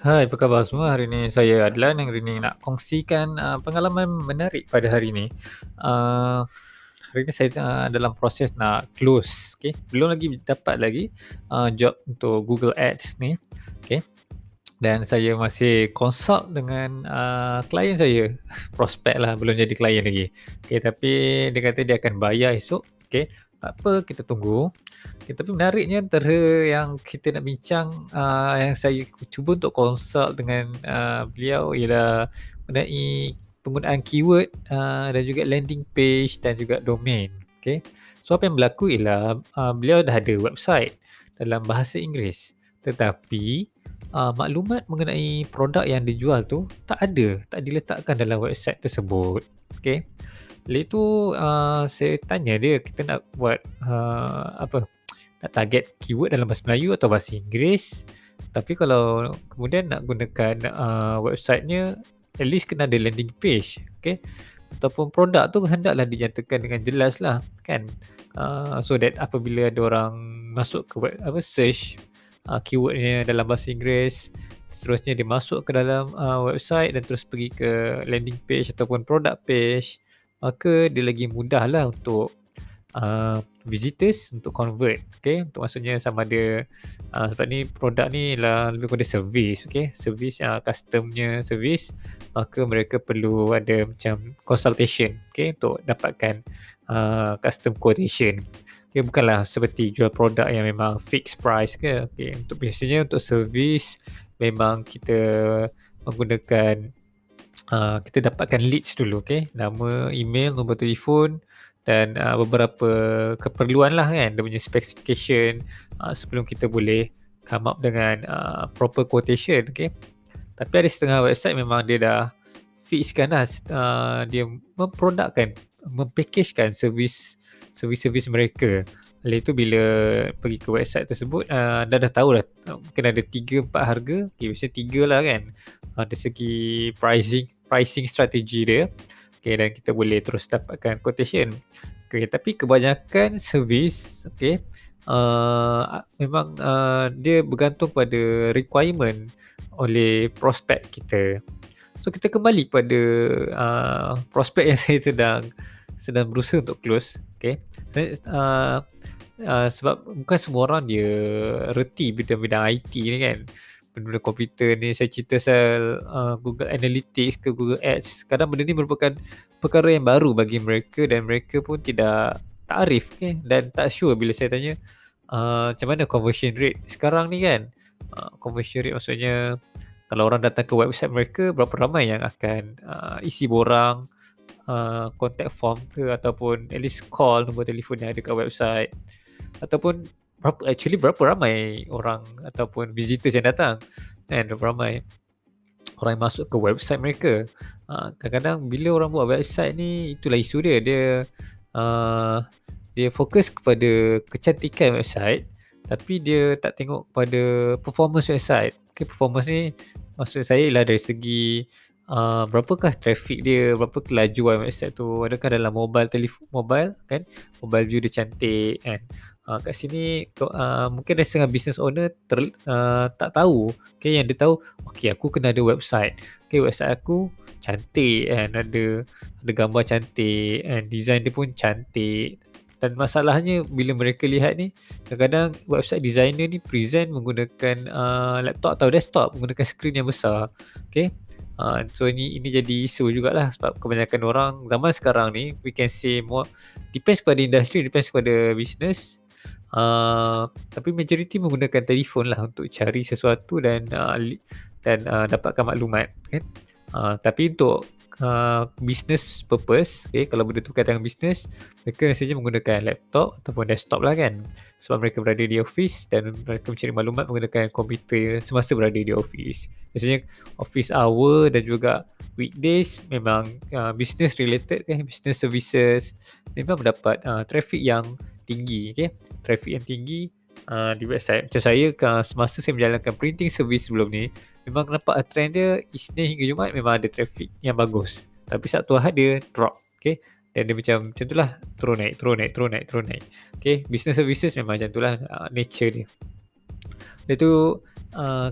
Hai, apa khabar semua? Hari ini saya Adlan yang hari ini nak kongsikan uh, pengalaman menarik pada hari ini. Uh, hari ini saya uh, dalam proses nak close, okay? Belum lagi dapat lagi uh, job untuk Google Ads ni, okay? Dan saya masih consult dengan uh, klien saya, prospek lah, belum jadi klien lagi. Okay, tapi dia kata dia akan bayar esok, okay? Tak apa, kita tunggu. Okay, tapi menariknya antara yang kita nak bincang uh, yang saya cuba untuk consult dengan uh, beliau ialah mengenai penggunaan keyword uh, dan juga landing page dan juga domain. Okay. So apa yang berlaku ialah uh, beliau dah ada website dalam bahasa Inggeris tetapi uh, maklumat mengenai produk yang dijual tu tak ada, tak diletakkan dalam website tersebut. Okay. Lepas tu uh, saya tanya dia kita nak buat uh, apa nak target keyword dalam bahasa Melayu atau bahasa Inggeris. Tapi kalau kemudian nak gunakan uh, websitenya at least kena ada landing page okay? Ataupun produk tu hendaklah dinyatakan dengan jelas lah kan? Uh, so that apabila ada orang masuk ke web, apa search uh, keywordnya dalam bahasa Inggeris seterusnya dia masuk ke dalam uh, website dan terus pergi ke landing page ataupun product page maka dia lagi mudah lah untuk uh, visitors untuk convert okay? Untuk maksudnya sama ada uh, sebab ni produk ni lah lebih kepada service okay? Service uh, customnya service. Maka mereka perlu ada macam consultation okay? Untuk dapatkan uh, custom quotation. Okay bukanlah seperti jual produk yang memang fixed price ke okay? Untuk biasanya untuk service memang kita menggunakan Uh, kita dapatkan leads dulu okay? Nama email nombor telefon dan uh, beberapa keperluan lah kan. Dia punya specification uh, sebelum kita boleh come up dengan uh, proper quotation okay? Tapi ada setengah website memang dia dah fixkan lah uh, dia memprodukkan mempackagekan servis servis-servis mereka Lepas tu bila pergi ke website tersebut uh, dah dah tahu dah mungkin ada 3 4 harga. Okay, biasanya 3 lah kan. Uh, dari segi pricing pricing strategi dia. Okay, dan kita boleh terus dapatkan quotation. Okay, tapi kebanyakan servis okay, uh, memang uh, dia bergantung pada requirement oleh prospek kita. So kita kembali kepada uh, prospek yang saya sedang sedang berusaha untuk close. Okay. Uh, uh, sebab bukan semua orang dia reti bidang-bidang IT ni kan. Benda komputer ni saya cerita pasal uh, Google Analytics ke Google Ads. Kadang benda ni merupakan perkara yang baru bagi mereka dan mereka pun tidak takrif okay? dan tak sure bila saya tanya uh, macam mana conversion rate sekarang ni kan? Uh, conversion rate maksudnya kalau orang datang ke website mereka berapa ramai yang akan uh, isi borang uh, contact form ke ataupun at least call nombor telefon yang ada kat website ataupun berapa actually berapa ramai orang ataupun visitors yang datang. Kan berapa ramai orang yang masuk ke website mereka. Uh, kadang-kadang bila orang buat website ni itulah isu dia. Dia uh, dia fokus kepada kecantikan website tapi dia tak tengok pada performance website. Okay, performance ni maksud saya ialah dari segi uh, berapakah traffic dia berapa kelajuan website tu. Adakah dalam mobile telefon mobile kan? Mobile view dia cantik kan uh, kat sini uh, mungkin ada setengah business owner ter, uh, tak tahu. Okay, yang dia tahu okay aku kena ada website. Okay, website aku cantik and ada ada gambar cantik and design dia pun cantik. Dan masalahnya bila mereka lihat ni kadang-kadang website designer ni present menggunakan uh, laptop atau desktop menggunakan screen yang besar. Okay Uh, so ini ini jadi isu jugalah sebab kebanyakan orang zaman sekarang ni we can say more depends pada industri depends pada business Uh, tapi majoriti menggunakan telefon lah untuk cari sesuatu dan uh, dan uh, dapatkan maklumat kan. Uh, tapi untuk uh, business purpose, okay, kalau benda tu kaitan dengan business, mereka biasanya menggunakan laptop ataupun desktop lah kan. Sebab mereka berada di office dan mereka mencari maklumat menggunakan komputer semasa berada di office. Biasanya office hour dan juga weekdays memang uh, business related kan, business services memang mendapat uh, traffic yang tinggi okay? traffic yang tinggi uh, di website macam saya uh, semasa saya menjalankan printing service sebelum ni memang nampak trend dia Isnin hingga Jumaat memang ada traffic yang bagus tapi Sabtu Ahad dia drop okay? dan dia macam macam tu lah turun naik turun naik turun naik turun naik okay? business services memang macam tu lah uh, nature dia dia tu uh,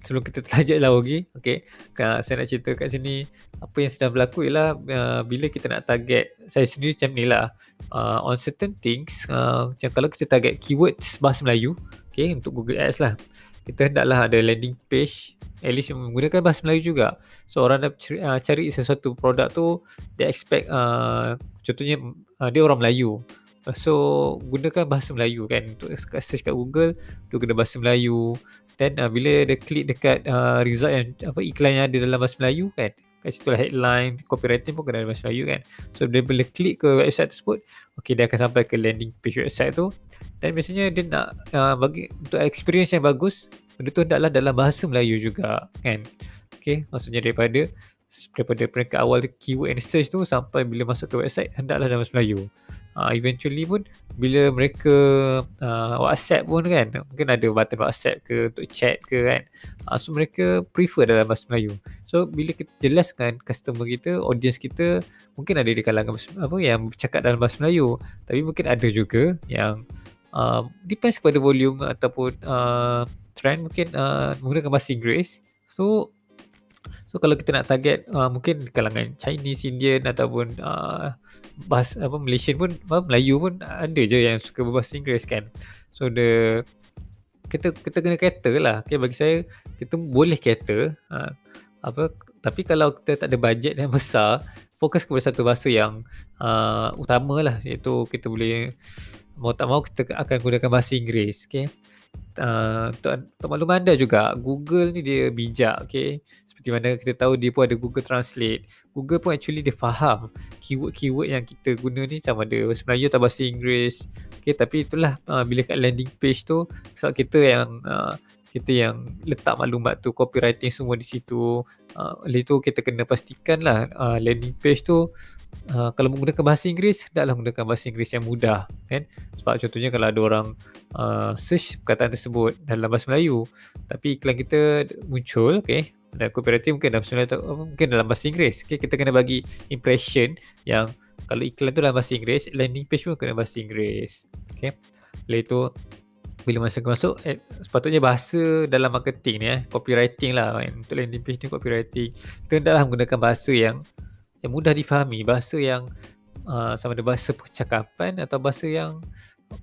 sebelum kita terlajak lah lagi okay. saya nak cerita kat sini. Apa yang sedang berlaku ialah uh, bila kita nak target saya sendiri macam ni lah. Uh, on certain things uh, macam kalau kita target keywords bahasa Melayu okay, untuk Google Ads lah kita hendaklah ada landing page at least menggunakan bahasa Melayu juga. So orang nak cari, uh, cari sesuatu produk tu dia expect uh, contohnya uh, dia orang Melayu. So gunakan bahasa Melayu kan. Untuk search kat Google tu kena bahasa Melayu dan uh, bila dia klik dekat uh, result yang apa iklan yang ada dalam bahasa Melayu kan kat situ lah headline copywriting pun kena dalam bahasa Melayu kan. So dia bila klik ke website tersebut okay dia akan sampai ke landing page website tu. Dan biasanya dia nak uh, bagi untuk experience yang bagus benda tu hendaklah dalam bahasa Melayu juga kan. Okay maksudnya daripada daripada peringkat awal keyword and search tu sampai bila masuk ke website hendaklah dalam bahasa Melayu. Uh, eventually pun bila mereka uh, WhatsApp pun kan mungkin ada button WhatsApp ke untuk chat ke kan. Uh, so mereka prefer dalam bahasa Melayu. So bila kita jelaskan customer kita audience kita mungkin ada di kalangan apa yang bercakap dalam bahasa Melayu. Tapi mungkin ada juga yang uh, depends kepada volume ataupun uh, trend mungkin uh, menggunakan bahasa Inggeris. So So kalau kita nak target uh, mungkin kalangan Chinese, Indian ataupun uh, bahasa apa Malaysian pun apa, Melayu pun ada je yang suka berbahasa Inggeris kan. So the kita kita kena cater lah. Okay, bagi saya kita boleh cater uh, apa tapi kalau kita tak ada bajet yang besar fokus kepada satu bahasa yang uh, utama lah iaitu kita boleh mau tak mau kita akan gunakan bahasa Inggeris okay. Uh, untuk, untuk maklum anda juga Google ni dia bijak okay seperti mana kita tahu dia pun ada Google Translate. Google pun actually dia faham keyword-keyword yang kita guna ni sama ada bahasa Melayu atau bahasa Inggeris. Okay, tapi itulah uh, bila kat landing page tu sebab kita yang uh, kita yang letak maklumat tu copywriting semua di situ. Uh, oleh tu kita kena pastikan lah uh, landing page tu Uh, kalau menggunakan bahasa Inggeris, hendaklah menggunakan bahasa Inggeris yang mudah kan. Sebab contohnya kalau ada orang uh, search perkataan tersebut dalam bahasa Melayu tapi iklan kita muncul okay, dan kooperatif mungkin dalam bahasa mungkin dalam bahasa Inggeris. Okay, kita kena bagi impression yang kalau iklan tu dalam bahasa Inggeris, landing page pun kena bahasa Inggeris. Okay. Lepas itu bila masuk masuk eh, sepatutnya bahasa dalam marketing ni eh, copywriting lah kan. Untuk landing page ni copywriting. Kita hendaklah menggunakan bahasa yang yang mudah difahami, bahasa yang uh, sama ada bahasa percakapan atau bahasa yang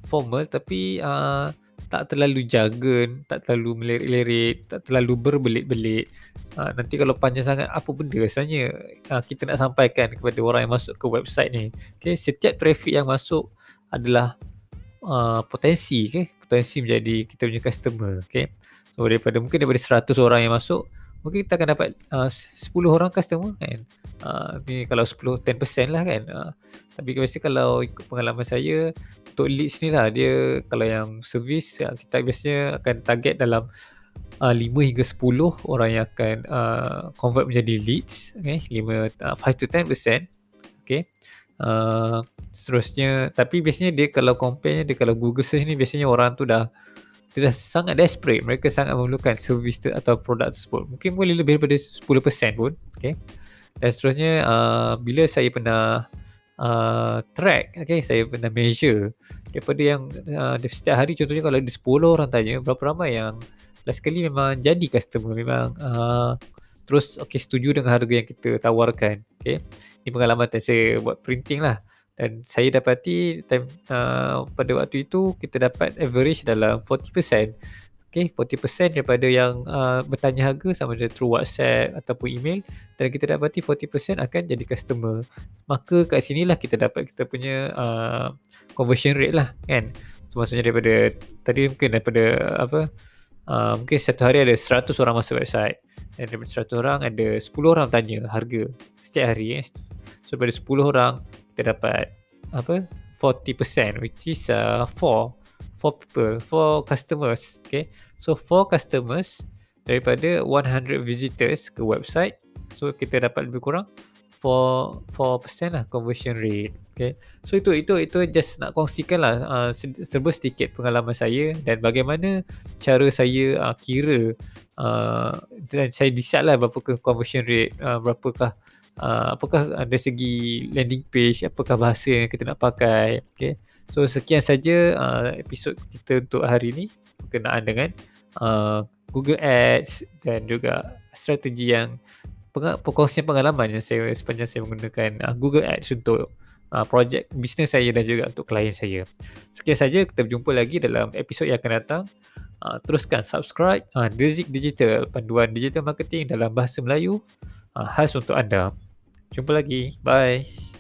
formal tapi uh, tak terlalu jargon, tak terlalu melirik-lirik, tak terlalu berbelit-belit. Ha, nanti kalau panjang sangat, apa benda rasanya ha, kita nak sampaikan kepada orang yang masuk ke website ni. Okay, setiap traffic yang masuk adalah uh, potensi, okay? potensi menjadi kita punya customer. Okay? So daripada mungkin daripada 100 orang yang masuk, mungkin kita akan dapat uh, 10 orang customer kan. Uh, ni kalau 10, 10% lah kan. Uh, tapi biasanya kalau ikut pengalaman saya, untuk leads ni lah dia kalau yang service ya, kita biasanya akan target dalam uh, 5 hingga 10 orang yang akan uh, convert menjadi leads okay 5 uh, 5 to 10% okay uh, seterusnya tapi biasanya dia kalau compare dia kalau Google search ni biasanya orang tu dah dia sangat desperate. Mereka sangat memerlukan service tu, atau produk tersebut. Mungkin boleh lebih daripada 10% pun okay? Dan seterusnya uh, bila saya pernah uh, track okay? Saya pernah measure daripada yang uh, setiap hari contohnya kalau ada 10 orang tanya berapa ramai yang last kali memang jadi customer memang uh, terus okay setuju dengan harga yang kita tawarkan okay? Ini pengalaman saya buat printing lah dan saya dapati time, uh, pada waktu itu kita dapat average dalam 40% Okay, 40% daripada yang uh, bertanya harga sama ada through WhatsApp ataupun email dan kita dapati 40% akan jadi customer. Maka kat sinilah kita dapat kita punya uh, conversion rate lah kan. So maksudnya daripada tadi mungkin daripada apa uh, mungkin satu hari ada 100 orang masuk website dan daripada 100 orang ada 10 orang tanya harga setiap hari eh. So daripada 10 orang kita dapat apa 40% which is uh, 4 for people, for customers. Okay, so for customers daripada 100 visitors ke website, so kita dapat lebih kurang 4 4% lah conversion rate. Okay, so itu itu itu just nak kongsikan lah uh, serba sedikit pengalaman saya dan bagaimana cara saya uh, kira uh, dan saya decide lah berapa conversion rate, uh, berapakah Uh, apakah dari segi landing page apakah bahasa yang kita nak pakai okay. So sekian saja uh, episod kita untuk hari ini berkenaan dengan uh, Google Ads dan juga strategi yang perkongsian pengalaman yang saya sepanjang saya menggunakan uh, Google Ads untuk uh, projek bisnes saya dan juga untuk klien saya. Sekian saja kita berjumpa lagi dalam episod yang akan datang. Uh, teruskan subscribe uh, Drizik Digital, panduan digital marketing dalam bahasa Melayu uh, khas untuk anda. Jumpa lagi. Bye.